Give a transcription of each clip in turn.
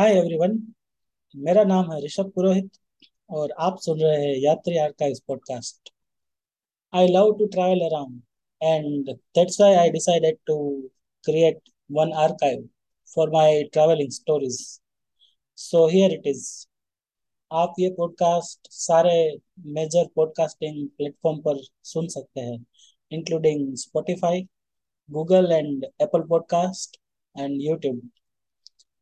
Hi everyone मेरा नाम है ऋषभ पुरोहित और आप सुन रहे हैं Yatri archives podcast I love to travel around and that's why I decided to create one archive for my travelling stories so here it is आप ये पॉडकास्ट सारे मेजर पॉडकास्टिंग प्लेटफॉर्म पर सुन सकते हैं including Spotify Google and Apple podcast and YouTube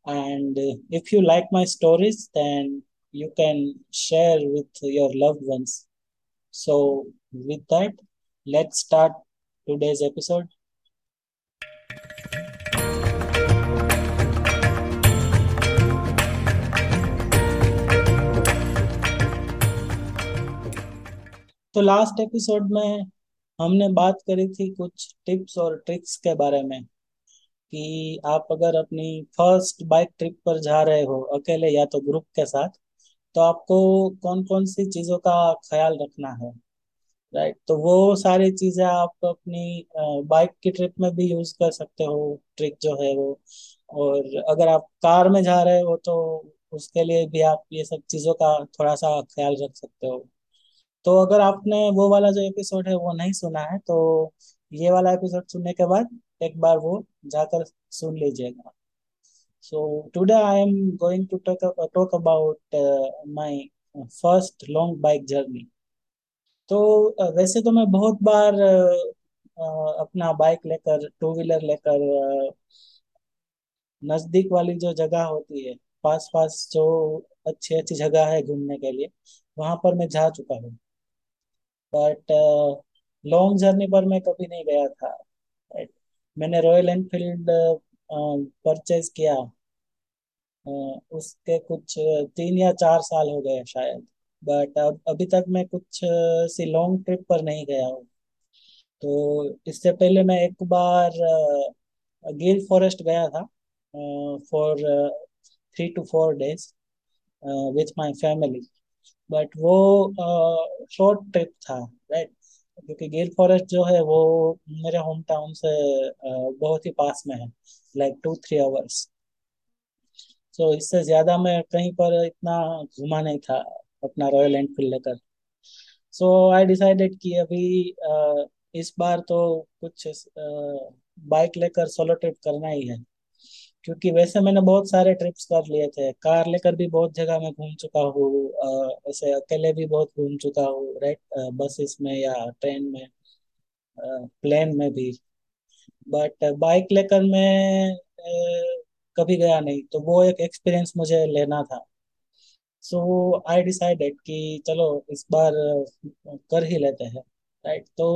And uh, if you like my stories, then you can share with your loved ones. So, with that, let's start today's episode. तो last episode में हमने बात करी थी कुछ tips और tricks के बारे में कि आप अगर अपनी फ़र्स्ट बाइक ट्रिप पर जा रहे हो अकेले या तो ग्रुप के साथ तो आपको कौन कौन सी चीज़ों का ख्याल रखना है? राइट तो वो सारी चीज़ें आप अपनी बाइक की ट्रिप में भी यूज़ कर सकते हो ट्रिक जो है वो। और अगर आप कार में जा रहे हो तो उसके लिए भी आप ये सब चीज़ों का थोड़ा सा ख्याल रख सकते हो। तो अगर आपने वो वाला जो एपिसोड है वो नहीं सुना है तो ये वाला एपिसोड सुनने के बाद एक बार वो जाकर सुन लीजिएगा। So today I am going to talk about my first long bike journey तो uh, वैसे तो मैं बहुत बार uh, uh, अपना बाइक लेकर टू व्हीलर लेकर नज़दीक वाली जो जगह होती है पास पास जो अच्छी अच्छी जगह है घूमने के लिए वहाँ पर मैं जा चुका हूँ। बट लॉन्ग जर्नी पर मैं कभी नहीं गया था? मैंने रॉयल एनफील्ड परचेज किया। उसके कुछ तीन या चार साल हो गए शायद। बट अभी तक मैं कुछ सी लॉन्ग ट्रिप पर नहीं गया हूँ। तो इससे पहले मैं एक बार गिर फॉरेस्ट गया था for three two four days with my family but वो शॉर्ट ट्रिप था राइट क्योंकि गिर फॉरेस्ट जो है वो मेरे होम टाउन से बहुत ही पास में है लाइक टू थ्री आवर्स तो इससे ज़्यादा मैं कहीं पर इतना घुमा नहीं था अपना रॉयल एनफील्ड लेकर. सो आई डिसाइडेड कि अभी uh, इस बार तो कुछ बाइक लेकर सोलो ट्रिप करना ही है. क्योंकि वैसे मैंने बहुत सारे ट्रिप्स कर लिए थे। कार लेकर भी बहुत जगह मैं घूम चुका हूँ ऐसे अकेले भी बहुत घूम चुका हूँ राइट बसेस में या ट्रेन में प्लेन में भी। बट बाइक लेकर मैं कभी गया नहीं तो वो एक एक्सपीरियंस मुझे लेना था। सो आई डिसाइडेड कि चलो, इस बार कर ही लेते हैं राइट तो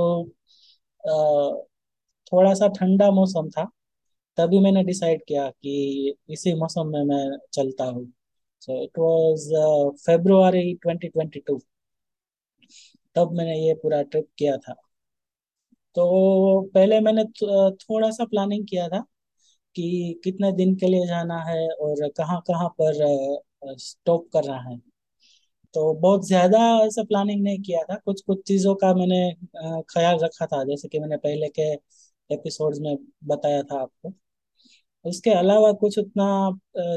थोड़ा सा ठंडा मौसम था तभी मैंने डिसाइड किया कि इसी मौसम में मैं चलता हूँ। सो इट वाज फेब्रुआरी 2022 तब मैंने ये पूरा ट्रिप किया था। तो पहले मैंने थोड़ा सा प्लानिंग किया था कि कितने दिन के लिए जाना है और कहाँ कहाँ पर स्टॉप करना है। तो बहुत ज़्यादा ऐसा प्लानिंग नहीं किया था। कुछ कुछ चीज़ों का मैंने ख्याल रखा था। जैसे कि मैंने पहले के एपिसोड्स में बताया था आपको। उसके अलावा कुछ उतना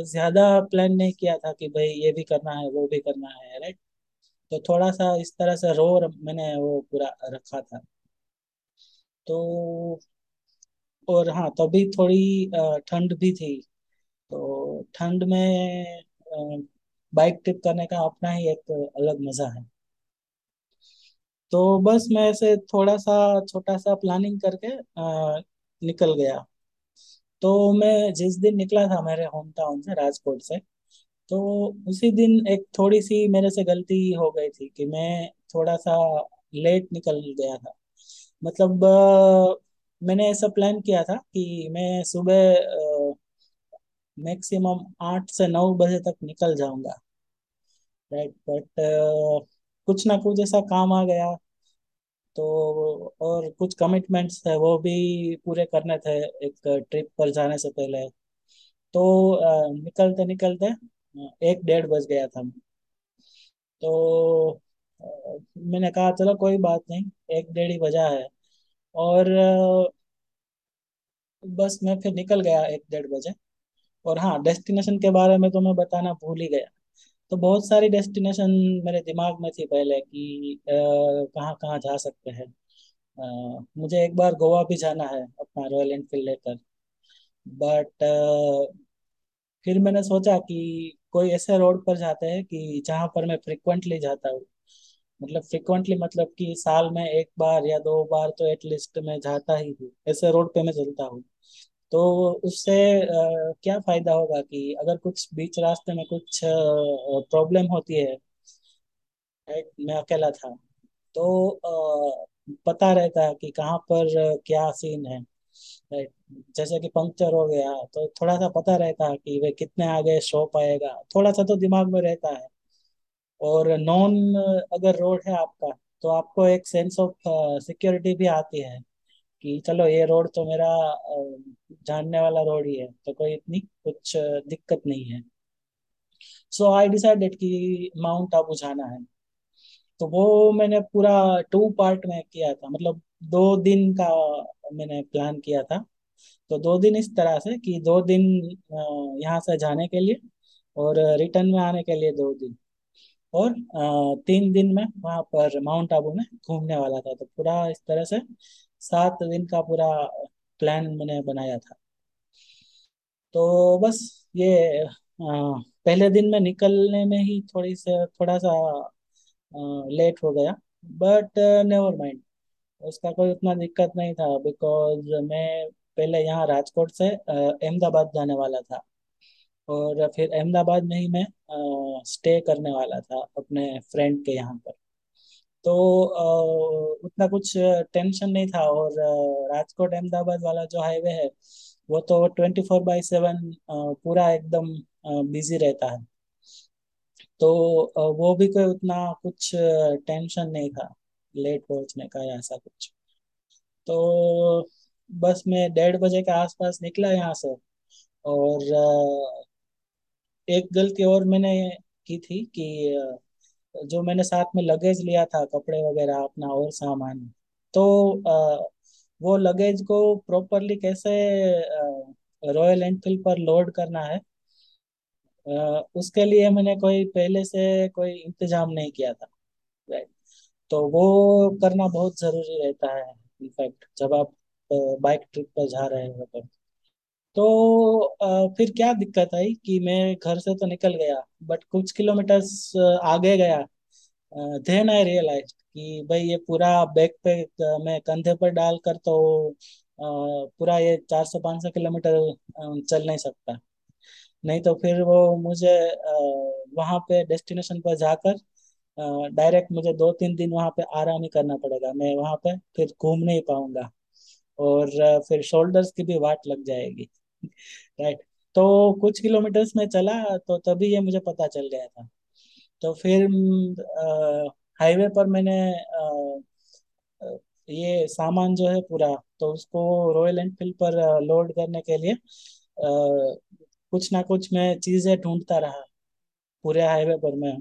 ज़्यादा प्लान नहीं किया था कि भाई ये भी करना है, वो भी करना है राइट तो थोड़ा सा इस तरह से रो मैंने वो पूरा रखा था। तो और हाँ तभी थोड़ी ठंड भी थी। तो ठंड में बाइक ट्रिप करने का अपना ही एक अलग मज़ा है। तो बस मैं ऐसे थोड़ा सा छोटा सा प्लानिंग करके निकल गया। तो मैं जिस दिन निकला था मेरे होम टाउन से, राजकोट से तो उसी दिन एक थोड़ी सी मेरे से गलती हो गई थी कि मैं थोड़ा सा लेट निकल गया था। मतलब मैंने ऐसा प्लान किया था कि मैं सुबह मैक्सिमम आठ से नौ बजे तक निकल जाऊँगा। राइट बट कुछ ना कुछ ऐसा काम आ गया। तो और कुछ कमिटमेंट्स है, वो भी पूरे करने थे एक ट्रिप पर जाने से पहले। तो निकलते निकलते एक डेढ़ बज गया था। तो मैंने कहा, चलो, कोई बात नहीं, एक डेढ़ ही बजा है। और बस मैं फिर निकल गया एक डेढ़ बजे। और हाँ डेस्टिनेशन के बारे में तो मैं बताना भूल ही गया। तो बहुत सारी डेस्टिनेशन मेरे दिमाग में थी पहले कि कहाँ कहाँ जा सकते हैं। मुझे एक बार गोवा भी जाना है अपना रॉयल एनफील्ड लेकर। बट फिर मैंने सोचा कि कोई ऐसे रोड पर जाते हैं कि जहाँ पर मैं फ्रिक्वेंटली जाता हूँ। मतलब फ्रिक्वेंटली मतलब कि साल में एक बार या दो बार तो एटलीस्ट मैं जाता ही हूँ। ऐसे रोड पे मैं चलता हूँ। तो उससे क्या फ़ायदा होगा कि अगर कुछ बीच रास्ते में कुछ प्रॉब्लम होती है मैं अकेला था तो पता रहता है कि कहाँ पर क्या सीन है जैसे कि पंक्चर हो गया तो थोड़ा सा पता रहता है कि वे कितने आगे शॉप आएगा थोड़ा सा तो दिमाग में रहता है, और नॉन अगर रोड है आपका तो आपको एक सेंस ऑफ़ सिक्योरिटी भी आती है कि चलो ये रोड तो मेरा जानने वाला रोड ही है तो कोई इतनी कुछ दिक्कत नहीं है। सो आई डिसाइडेड कि माउंट आबू जाना है। तो वो मैंने पूरा टू पार्ट में किया था मतलब दो दिन का मैंने प्लान किया था। तो दो दिन इस तरह से कि दो दिन यहाँ से जाने के लिए और रिटर्न में आने के लिए दो दिन। और तीन दिन में वहाँ पर माउंट आबू में घूमने वाला था। तो पूरा इस तरह से सात दिन का पूरा प्लान मैंने बनाया था। तो बस ये अ, पहले दिन में निकलने में ही थोड़ी से थोड़ा सा लेट हो गया। बट नेवर माइंड उसका कोई उतना दिक्कत नहीं था बिकॉज़ मैं पहले यहाँ राजकोट से अहमदाबाद जाने वाला था। और फिर अहमदाबाद में ही मैं स्टे करने वाला था अपने फ्रेंड के यहाँ पर। तो उतना कुछ टेंशन नहीं था और राजकोट अहमदाबाद वाला जो हाईवे है, वो तो ट्वेंटी फोर बाई सेवन पूरा एकदम बिज़ी रहता है। तो वो भी कोई उतना कुछ टेंशन नहीं था लेट पहुँचने का या ऐसा कुछ। तो बस मैं डेढ़ बजे के आसपास निकला यहाँ से और एक गलती और मैंने की थी कि जो मैंने साथ में लगेज लिया था कपड़े वगैरह अपना और सामान तो अ, वो लगेज को प्रॉपरली कैसे रॉयल एनफील्ड पर लोड करना है अ, उसके लिए मैंने कोई पहले से कोई इंतज़ाम नहीं किया था। राइट तो वो करना बहुत ज़रूरी रहता है इनफैक्ट जब आप बाइक ट्रिप पर जा रहे हो तो। तो अ, फिर क्या दिक्कत आई कि मैं घर से तो निकल गया बट कुछ किलोमीटर्स आगे गया। देन आई रियलाइज़ कि भाई ये पूरा बैग पे मैं कंधे पर डालकर तो पूरा ये 400 500 किलोमीटर चल नहीं सकता। नहीं तो फिर वो मुझे वहाँ पे डेस्टिनेशन पर जाकर डायरेक्ट मुझे दो तीन दिन वहाँ पे आराम ही करना पड़ेगा। मैं वहाँ पे फिर घूम नहीं पाऊँगा और फिर शोल्डर्स की भी वाट लग जाएगी। राइट तो कुछ किलोमीटर्स में चला तो तभी ये मुझे पता चल गया था। तो फिर हाईवे पर मैंने अ, ये सामान जो है पूरा तो उसको रॉयल एनफील्ड पर लोड करने के लिए अ, कुछ ना कुछ मैं चीज़ें ढूंढता रहा पूरे हाईवे पर मैं।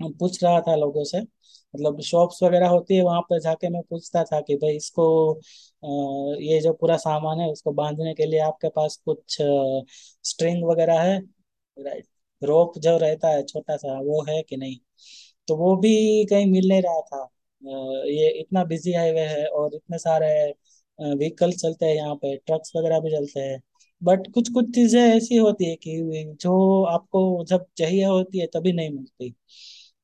पूछ रहा था लोगों से मतलब शॉप्स वगैरह होती है वहाँ पर जाके मैं पूछता था कि भाई इसको अ, ये जो पूरा सामान है उसको बांधने के लिए आपके पास कुछ स्ट्रिंग वगैरह है? राइट रोप जो रहता है छोटा सा वो है कि नहीं? तो वो भी कहीं मिल नहीं रहा था। अ, ये इतना बिज़ी हाईवे है और इतने सारे व्हीकल्स चलते हैं यहाँ पे ट्रक्स वगैरह भी चलते हैं। बट कुछ कुछ चीज़ें ऐसी होती है कि जो आपको जब चाहिए होती है तभी नहीं मिलती।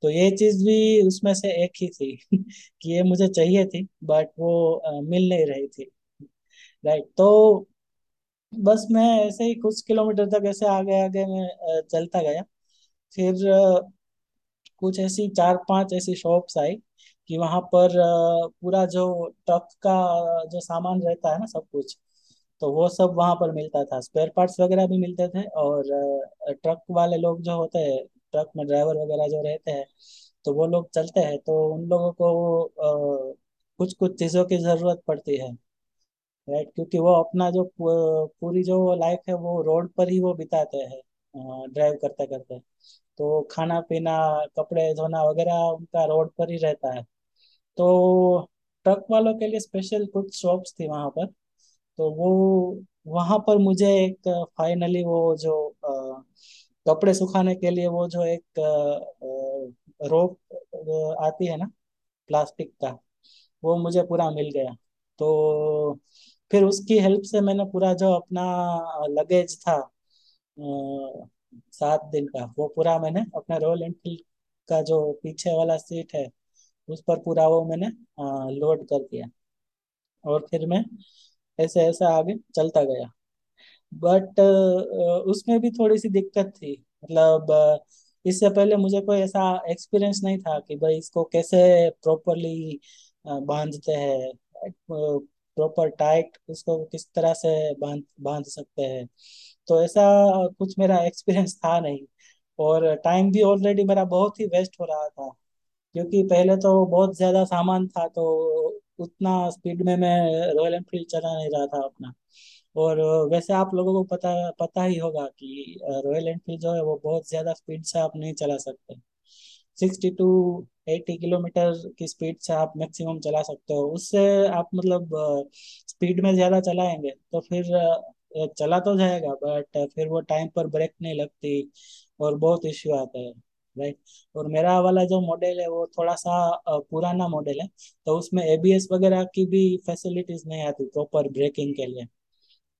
तो ये चीज़ भी उसमें से एक ही थी कि ये मुझे चाहिए थी बट वो अ, मिल नहीं रही थी। राइट तो बस मैं ऐसे ही कुछ किलोमीटर तक ऐसे आगे आगे मैं चलता गया। फिर अ, कुछ ऐसी चार पाँच ऐसी शॉप्स आई कि वहाँ पर पूरा जो ट्रक का जो सामान रहता है ना सब कुछ तो वो सब वहाँ पर मिलता था। स्पेयर पार्ट्स वगैरह भी मिलते थे और ट्रक वाले लोग जो होते हैं ट्रक में ड्राइवर वगैरह जो रहते हैं तो वो लोग चलते हैं तो उन लोगों को आ, कुछ कुछ चीज़ों की ज़रूरत पड़ती है राइट क्योंकि वो अपना जो पूरी जो लाइफ है वो रोड पर ही वो बिताते हैं ड्राइव करते करते तो खाना पीना कपड़े धोना वगैरह उनका रोड पर ही रहता है। तो ट्रक वालों के लिए स्पेशल कुछ शॉप्स थी वहाँ पर तो वो वहाँ पर मुझे एक फाइनली वो जो अ, कपड़े सुखाने के लिए वो जो एक रोप आती है ना, प्लास्टिक का, वो मुझे पूरा मिल गया। तो फिर उसकी हेल्प से मैंने पूरा जो अपना लगेज था सात दिन का, वो पूरा मैंने अपना रॉयल एनफील्ड का जो पीछे वाला सीट है, उस पर पूरा वो मैंने लोड कर दिया। और फिर मैं ऐसे ऐसे आगे चलता गया। बट उसमें भी थोड़ी सी दिक्कत थी। मतलब इससे पहले मुझे कोई ऐसा एक्सपीरियंस नहीं था कि भाई इसको कैसे प्रॉपरली बांधते हैं प्रॉपर टाइट उसको किस तरह से बाँध बाँध सकते हैं। तो ऐसा कुछ मेरा एक्सपीरियंस था नहीं। और टाइम भी ऑलरेडी मेरा बहुत ही वेस्ट हो रहा था। क्योंकि पहले तो बहुत ज़्यादा सामान था तो उतना स्पीड में मैं रॉयल एनफील्ड चला नहीं रहा था अपना। और वैसे आप लोगों को पता पता ही होगा कि रॉयल एनफील्ड जो है वो बहुत ज़्यादा स्पीड से आप नहीं चला सकते। सिक्सटी टू एटी किलोमीटर की स्पीड से आप मैक्सिमम चला सकते हो। उससे आप मतलब स्पीड में ज़्यादा चलाएँगे तो फिर चला तो जाएगा बट फिर वो टाइम पर ब्रेक नहीं लगती और बहुत इश्यू आता है राइट और मेरा वाला जो मॉडल है वो थोड़ा सा पुराना मॉडल है तो उसमें एबीएस वगैरह की भी फैसिलिटीज़ नहीं आती प्रॉपर ब्रेकिंग के लिए।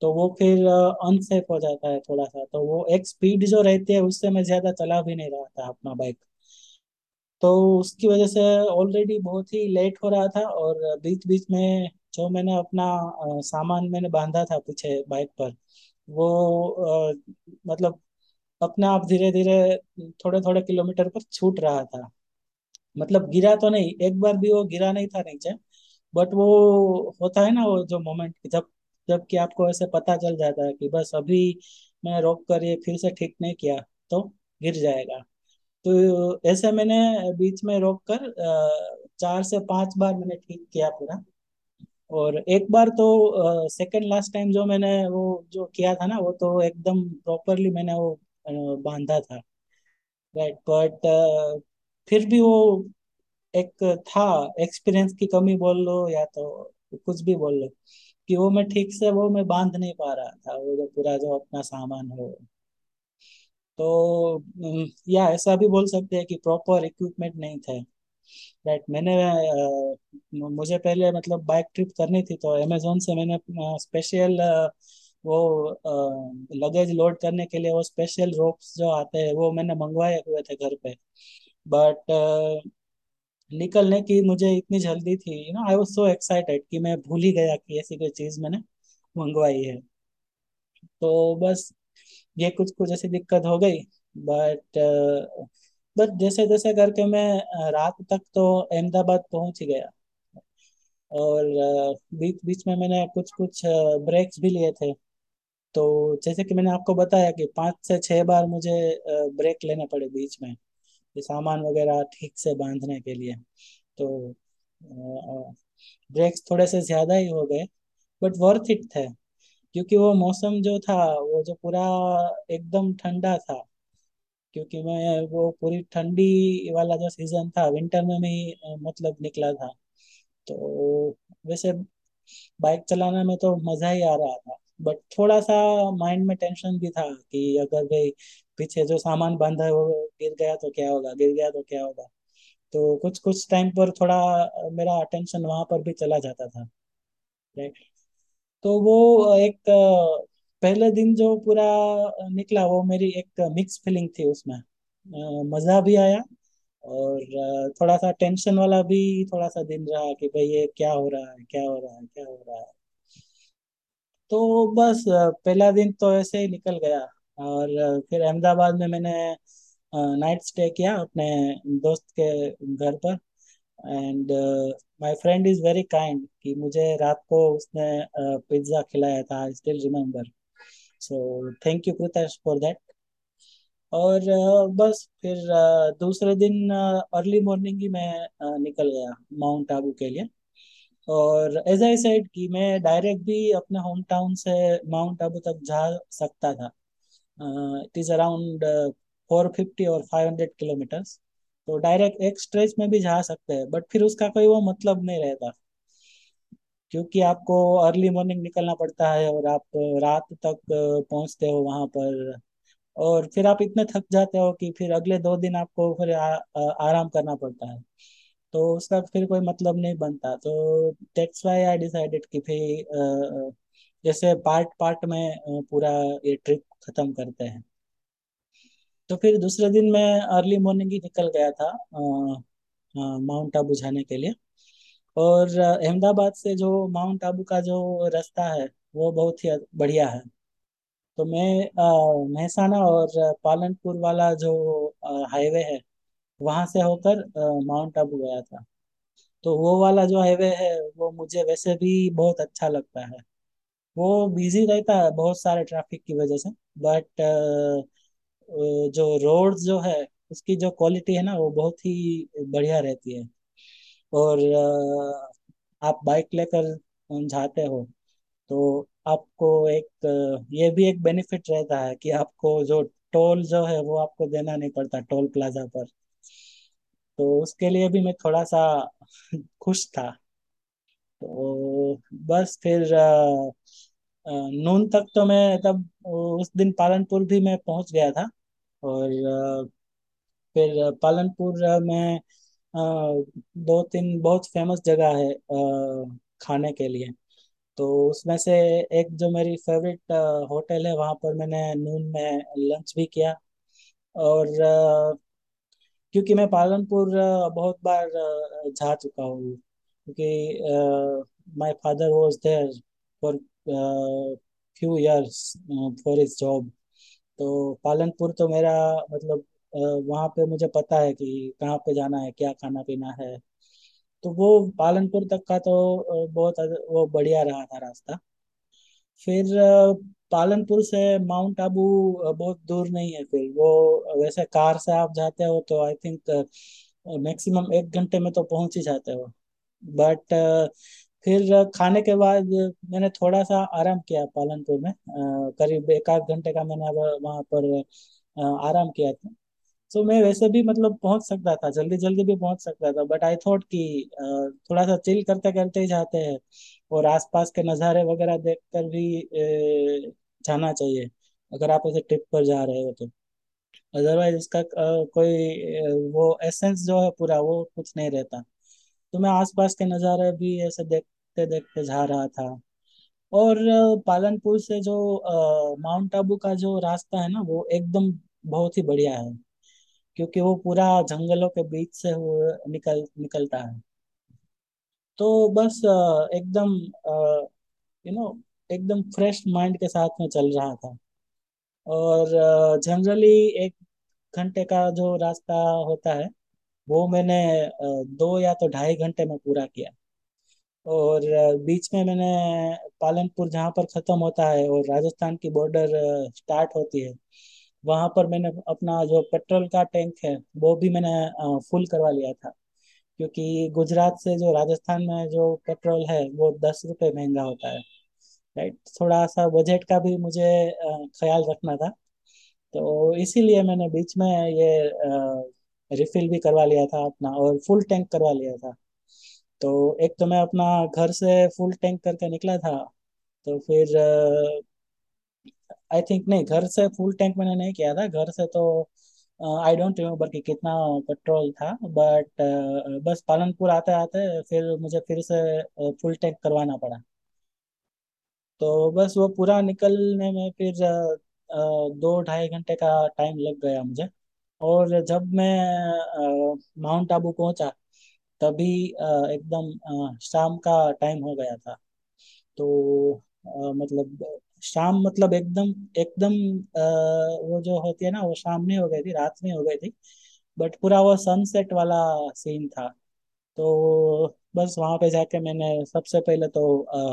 तो वो फिर अनसेफ हो जाता है थोड़ा सा तो वो एक स्पीड जो रहती है उससे मैं ज़्यादा चला भी नहीं रहा था अपना बाइक तो उसकी वजह से ऑलरेडी बहुत ही लेट हो रहा था और बीच बीच में जो मैंने अपना सामान मैंने बांधा था पीछे बाइक पर वो अ, मतलब अपने आप धीरे धीरे थोड़े थोड़े किलोमीटर पर छूट रहा था। मतलब गिरा तो नहीं एक बार भी वो गिरा नहीं था नीचे बट वो होता है ना वो जो मोमेंट जब जब कि आपको ऐसे पता चल जाता है कि बस अभी मैं रोक कर ये फिर से ठीक नहीं किया तो गिर जाएगा। तो ऐसे मैंने बीच में रोक कर चार से पाँच बार मैंने ठीक किया पूरा। और एक बार तो सेकंड लास्ट टाइम जो मैंने वो जो किया था ना, वो तो एकदम प्रॉपरली मैंने वो बांधा था। राइट बट फिर भी वो एक था एक्सपीरियंस की कमी बोल लो या तो कुछ भी बोल लो। कि वो मैं ठीक से वो मैं बाँध नहीं पा रहा था वो जो पूरा जो अपना सामान है। तो या ऐसा भी बोल सकते हैं कि प्रॉपर इक्विपमेंट नहीं थे। राइट मैंने अ, मुझे पहले मतलब बाइक ट्रिप करनी थी तो अमेजोन से मैंने स्पेशल वो लगेज लोड करने के लिए वो स्पेशल रोप्स जो आते हैं वो मैंने मंगवाए हुए थे घर पे। बट निकलने की मुझे इतनी जल्दी थी you know I was so excited कि मैं भूल ही गया कि ऐसी कोई चीज़ मैंने मंगवाई है। तो बस ये कुछ कुछ ऐसी दिक्कत हो गई बट बट जैसे जैसे करके मैं रात तक तो अहमदाबाद पहुँच ही गया। और बीच बीच में मैंने कुछ कुछ ब्रेक्स भी लिए थे। तो जैसे कि मैंने आपको बताया कि पाँच से छह बार मुझे ब्रेक लेने पड़े बीच में। सामान वगैरह ठीक से बांधने के लिए। तो ब्रेक्स थोड़े से ज़्यादा ही हो गए बट वर्थ इट थे। क्योंकि वो मौसम जो था, वो जो पूरा एकदम ठंडा था, क्योंकि मैं, वो पूरी ठंडी वाला जो सीज़न था विंटर में मैं मतलब निकला था। तो वैसे बाइक चलाने में तो मज़ा ही आ रहा था बट थोड़ा सा माइंड में टेंशन भी था कि अगर भाई पीछे जो सामान बांधा है वो गिर गया तो क्या होगा, गिर गया तो क्या होगा। तो कुछ कुछ टाइम पर थोड़ा मेरा अटेंशन वहाँ पर भी चला जाता था। राइट तो वो एक, पहले दिन जो पूरा निकला वो मेरी एक मिक्स फीलिंग थी उसमें। मज़ा भी आया और थोड़ा सा टेंशन वाला भी थोड़ा सा दिन रहा कि भाई ये क्या हो रहा है, क्या हो रहा है, क्या हो रहा है। तो बस, पहला दिन तो ऐसे ही निकल गया। और फिर अहमदाबाद में मैंने नाइट स्टे किया अपने दोस्त के घर पर। And my friend is very kind कि मुझे रात को उसने पिज़्ज़ा खिलाया था I still remember so thank you Kritesh for that और बस फिर दूसरे दिन अर्ली मॉर्निंग ही मैं निकल गया माउंट आबू के लिए। और एज आई सेड कि मैं डायरेक्ट भी अपने होम टाउन से माउंट आबू तक जा सकता था। It is around four fifty और फाइव हंड्रेड किलोमीटर्स तो डायरेक्ट एक स्ट्रेच में भी जा सकते हैं बट फिर उसका कोई वो मतलब नहीं रहता। क्योंकि आपको अर्ली मॉर्निंग निकलना पड़ता है और आप रात तक पहुँचते हो वहाँ पर। और फिर आप इतने थक जाते हो कि फिर अगले दो दिन आपको फिर आ, आ, आराम करना पड़ता है। तो उसका फिर कोई मतलब नहीं बनता। तो दैट्स व्हाई आई डिसाइडेड कि फिर अ, जैसे पार्ट पार्ट में पूरा ये ट्रिप खत्म करते हैं। तो फिर दूसरे दिन मैं अर्ली मॉर्निंग ही निकल गया था माउंट आबू जाने के लिए। और अहमदाबाद से जो माउंट आबू का जो रास्ता है, वो बहुत ही बढ़िया है। तो मैं मेहसाना और पालनपुर वाला जो हाईवे है, वहाँ से होकर माउंट आबू गया था। तो वो वाला जो हाईवे है, वो मुझे वैसे भी बहुत अच्छा लगता है। वो बिज़ी रहता है बहुत सारे ट्रैफ़िक की वजह से बट जो रोड जो है, उसकी जो क्वालिटी है ना, वो बहुत ही बढ़िया रहती है। और आप बाइक लेकर जाते हो तो आपको एक ये भी एक बेनिफिट रहता है कि आपको जो टोल जो है, वो आपको देना नहीं पड़ता टोल प्लाजा पर। तो उसके लिए भी मैं थोड़ा सा खुश था। तो बस फिर नून तक तो मैं तब उस दिन पालनपुर भी मैं पहुँच गया था और फिर पालनपुर में दो तीन बहुत फ़ेमस जगह है खाने के लिए। तो उसमें से एक जो मेरी फेवरेट होटल है, वहाँ पर मैंने नून में लंच भी किया और क्योंकि मैं पालनपुर बहुत बार जा चुका हूँ। क्योंकि my father was there for few years for his job तो पालनपुर तो मेरा मतलब अ, वहाँ पे मुझे पता है कि कहाँ पे जाना है क्या खाना पीना है। तो वो पालनपुर तक का तो बहुत वो बढ़िया रहा था रास्ता। फिर पालनपुर से माउंट आबू बहुत दूर नहीं है फिर। वो वैसे कार से आप जाते हो तो आई थिंक मैक्सिमम एक घंटे में तो पहुँच ही जाते हो। बट फिर खाने के बाद मैंने थोड़ा सा आराम किया पालनपुर में। करीब एक आध घंटे का मैंने वहाँ पर आराम किया था। तो मैं वैसे भी मतलब पहुँच सकता था जल्दी जल्दी भी पहुँच सकता था। बट आई थॉट कि थोड़ा सा चिल करते करते ही जाते हैं और आसपास के नज़ारे वगैरह देखकर भी जाना चाहिए। अगर आप ऐसे ट्रिप पर जा रहे हो तो। अदरवाइज़ इसका कोई वो एसेंस जो है पूरा वो कुछ नहीं रहता। तो मैं आसपास के नज़ारे भी ऐसे देखते देखते जा रहा था। और पालनपुर से जो माउंट आबू का जो रास्ता है ना, वो एकदम बहुत ही बढ़िया है, क्योंकि वो पूरा जंगलों के बीच से वो निकल, निकलता है। तो बस एकदम यू नो एकदम फ्रेश माइंड के साथ में चल रहा था। और जनरली एक घंटे का जो रास्ता होता है वो मैंने दो या तो ढाई घंटे में पूरा किया। और बीच में मैंने पालनपुर जहाँ पर खत्म होता है और राजस्थान की बॉर्डर स्टार्ट होती है, वहाँ पर मैंने अपना जो पेट्रोल का टैंक है, वो भी मैंने फुल करवा लिया था। क्योंकि गुजरात से जो राजस्थान में जो पेट्रोल है, वो दस रुपये महँगा होता है। राइट थोड़ा सा बजट का भी मुझे ख्याल रखना था। तो इसीलिए मैंने बीच में ये रिफिल भी करवा लिया था अपना और फुल टैंक करवा लिया था। तो एक तो मैं अपना घर से फुल टैंक करके निकला था तो फिर आई थिंक नहीं घर से फुल टैंक मैंने नहीं किया था घर से तो आई डोंट रिमेम्बर कि कितना पेट्रोल था बट uh, बस पालनपुर आते आते फिर मुझे फिर से फुल टैंक करवाना पड़ा। तो बस वो पूरा निकलने में फिर अ, दो ढाई घंटे का टाइम लग गया मुझे। और जब मैं माउंट आबू पहुँचा, तभी एकदम शाम का टाइम हो गया था। तो मतलब शाम मतलब एकदम एकदम वो जो होती है ना, वो शाम नहीं हो गई थी, रात नहीं हो गई थी, बट पूरा वो सनसेट वाला सीन था। तो बस वहाँ पे जाके मैंने सबसे पहले तो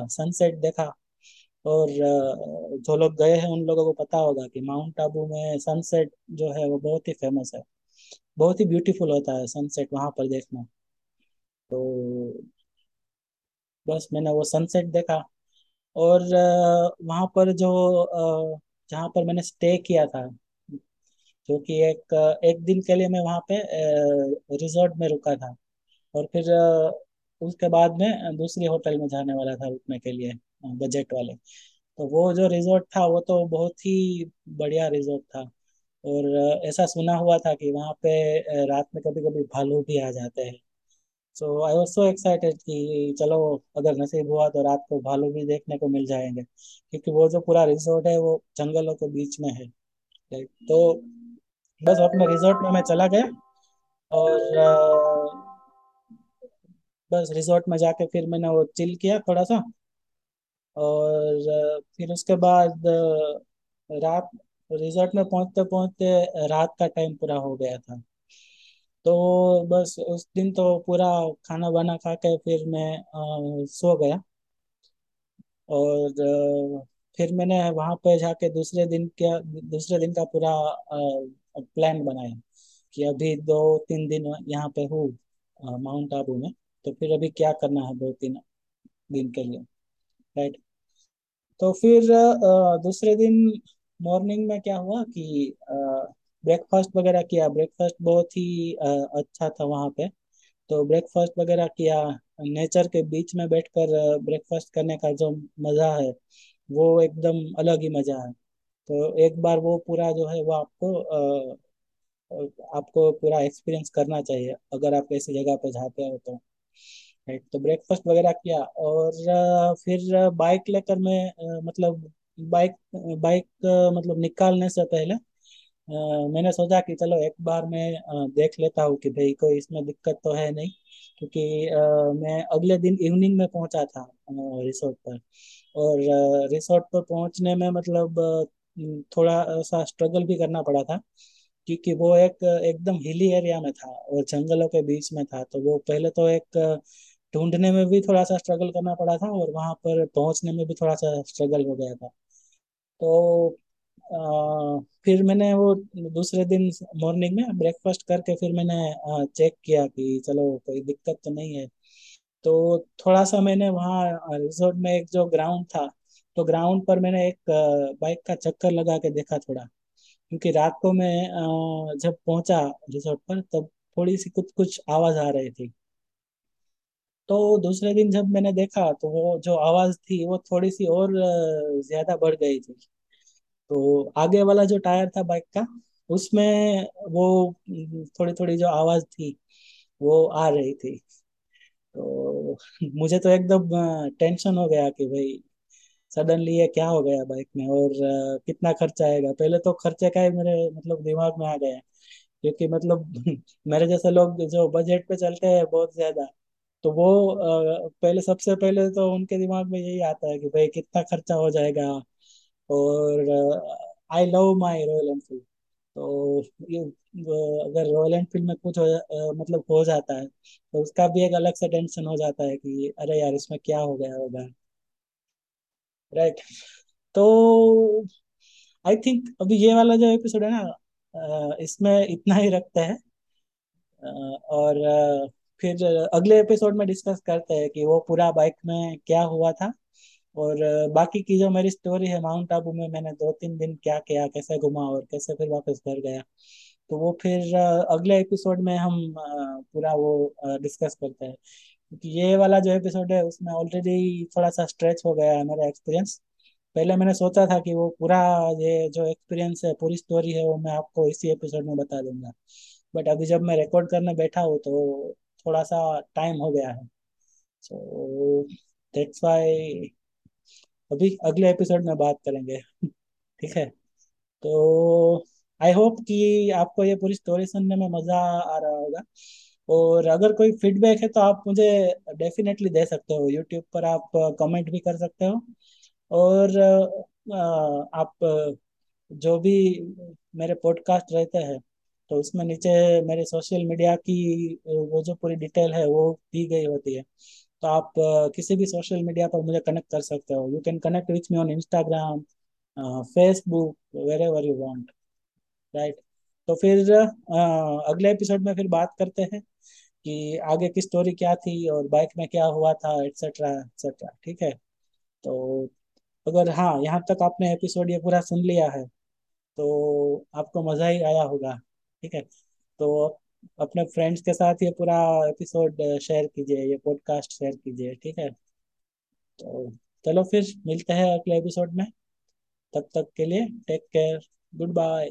सनसेट देखा। और जो लोग गए हैं उन लोगों को पता होगा कि माउंट आबू में सनसेट जो है वो बहुत ही फ़ेमस है। बहुत ही ब्यूटीफुल होता है सनसेट वहाँ पर देखना। तो बस मैंने वो सनसेट देखा और वहाँ पर जो जहाँ पर मैंने स्टे किया था, जो कि एक एक दिन के लिए मैं वहाँ पे रिजॉर्ट में रुका था। और फिर उसके बाद में दूसरी होटल में जाने वाला था रुकने के लिए। बजट वाले। तो वो जो रिजॉर्ट था, वो तो बहुत ही बढ़िया रिजॉर्ट था। और ऐसा सुना हुआ था कि वहाँ पे रात में कभी कभी भालू भी आ जाते हैं। सो आई वॉज़ सो एक्साइटेड कि चलो, अगर नसीब हुआ तो रात को भालू भी देखने को मिल जाएँगे। क्योंकि वो जो पूरा रिजॉर्ट है, वो जंगलों के बीच में है। तो बस अपने रिजॉर्ट में मैं चला गया और बस रिजॉर्ट में जाके फिर मैंने वो चिल किया थोड़ा सा। और फिर उसके बाद रात रिजॉर्ट में पहुँचते पहुँचते रात का टाइम पूरा हो गया था। तो बस उस दिन तो पूरा खाना वाना खा के फिर मैं अ, सो गया। और फिर मैंने वहाँ पे जाके दूसरे दिन क्या दूसरे दिन का पूरा प्लान बनाया कि अभी दो तीन दिन यहाँ पे हूँ माउंट आबू में तो फिर अभी क्या करना है दो तीन दिन के लिए राइट? तो फिर दूसरे दिन मॉर्निंग में क्या हुआ कि ब्रेकफास्ट वगैरह किया। ब्रेकफास्ट बहुत ही अच्छा था वहाँ पे। तो ब्रेकफास्ट वगैरह किया। नेचर के बीच में बैठकर ब्रेकफास्ट करने का जो मज़ा है, वो एकदम अलग ही मज़ा है। तो एक बार वो पूरा जो है, वो आपको आपको पूरा एक्सपीरियंस करना चाहिए, अगर आप ऐसी जगह पे जाते हो तो। राइट तो ब्रेकफास्ट वगैरह किया और फिर बाइक लेकर मैं मतलब बाइक बाइक मतलब निकालने से पहले मैंने सोचा कि चलो एक बार मैं देख लेता हूँ कि भाई कोई इसमें दिक्कत तो है नहीं, क्योंकि मैं अगले दिन इवनिंग में पहुँचा था रिसोर्ट पर। और रिसोर्ट पर पहुँचने में मतलब थोड़ा सा स्ट्रगल भी करना पड़ा था, क्योंकि वो एक, एकदम हिली एरिया में था और जंगलों के बीच में था तो वो पहले तो एक ढूँढने में भी थोड़ा सा स्ट्रगल करना पड़ा था और वहाँ पर पहुँचने में भी थोड़ा सा स्ट्रगल हो गया था। तो अ, फिर मैंने वो दूसरे दिन मॉर्निंग में ब्रेकफास्ट करके फिर मैंने आ, चेक किया कि चलो कोई दिक्कत तो नहीं है। तो थोड़ा सा मैंने वहाँ रिजोर्ट में एक जो ग्राउंड था तो ग्राउंड पर मैंने एक बाइक का चक्कर लगा के देखा थोड़ा। क्योंकि रात को मैं जब पहुँचा रिजोर्ट पर तब थोड़ी सी कुछ कुछ आवाज़ आ रही थी। तो दूसरे दिन जब मैंने देखा तो वो जो आवाज़ थी, वो थोड़ी सी और ज़्यादा बढ़ गई थी। तो आगे वाला जो टायर था बाइक का, उसमें वो थोड़ी थोड़ी जो आवाज़ थी, वो आ रही थी। तो मुझे तो एकदम टेंशन हो गया कि भाई, सडनली ये क्या हो गया बाइक में? और कितना खर्चा आएगा? पहले तो खर्चे का ही मेरे मतलब दिमाग में आ गया। क्योंकि मतलब मेरे जैसे लोग जो बजट पे चलते हैं बहुत ज़्यादा। तो वो पहले सबसे पहले तो उनके दिमाग में यही आता है कि भाई कितना खर्चा हो जाएगा और I love my Royal Enfield तो अगर रॉयल एनफील्ड में कुछ हो, मतलब हो जाता है तो उसका भी एक अलग से टेंशन हो जाता है कि अरे यार इसमें क्या हो गया होगा? राइट तो आई थिंक अभी ये वाला जो एपिसोड है ना इसमें इतना ही रखते हैं और फिर अगले एपिसोड में डिस्कस करते हैं कि वो पूरा बाइक में क्या हुआ था। और बाकी की जो मेरी स्टोरी है माउंट आबू में मैंने दो तीन दिन क्या किया, कैसे घुमा और कैसे फिर वापस घर गया। तो वो फिर अगले एपिसोड में हम पूरा वो डिस्कस करते हैं। क्योंकि ये वाला जो एपिसोड है, उसमें ऑलरेडी थोड़ा सा स्ट्रेच हो गया है मेरा एक्सपीरियंस पहले मैंने सोचा था कि वो पूरा ये जो एक्सपीरियंस है, पूरी स्टोरी है, वो मैं आपको इसी एपिसोड में बता दूँगा। बट अभी जब मैं रिकॉर्ड करने बैठा हूँ तो थोड़ा सा टाइम हो गया है। सो दैट्स वाई अभी अगले एपिसोड में बात करेंगे। ठीक है? तो आई होप कि आपको ये पूरी स्टोरी सुनने में मज़ा आ रहा होगा। और अगर कोई फीडबैक है तो आप मुझे डेफिनेटली दे सकते हो। यूट्यूब पर आप कमेंट भी कर सकते हो। और आप जो भी मेरे पॉडकास्ट रहते हैं तो उसमें नीचे मेरे सोशल मीडिया की वो जो पूरी डिटेल है वो दी गई होती है। तो आप किसी भी सोशल मीडिया पर मुझे कनेक्ट कर सकते हो। You can connect with me on Instagram Facebook wherever you want right तो फिर अ, अगले एपिसोड में फिर बात करते हैं कि आगे की स्टोरी क्या थी और बाइक में क्या हुआ था एटसेट्रा एटसेट्रा ठीक है? तो अगर हाँ यहाँ तक आपने एपिसोड ये पूरा सुन लिया है तो आपको मज़ा ही आया होगा। ठीक है? तो अपने फ्रेंड्स के साथ ये पूरा एपिसोड शेयर कीजिए, ये पॉडकास्ट शेयर कीजिए, ठीक है? तो चलो फिर मिलते हैं अगले एपिसोड में। तब तक के लिए टेक केयर गुड बाय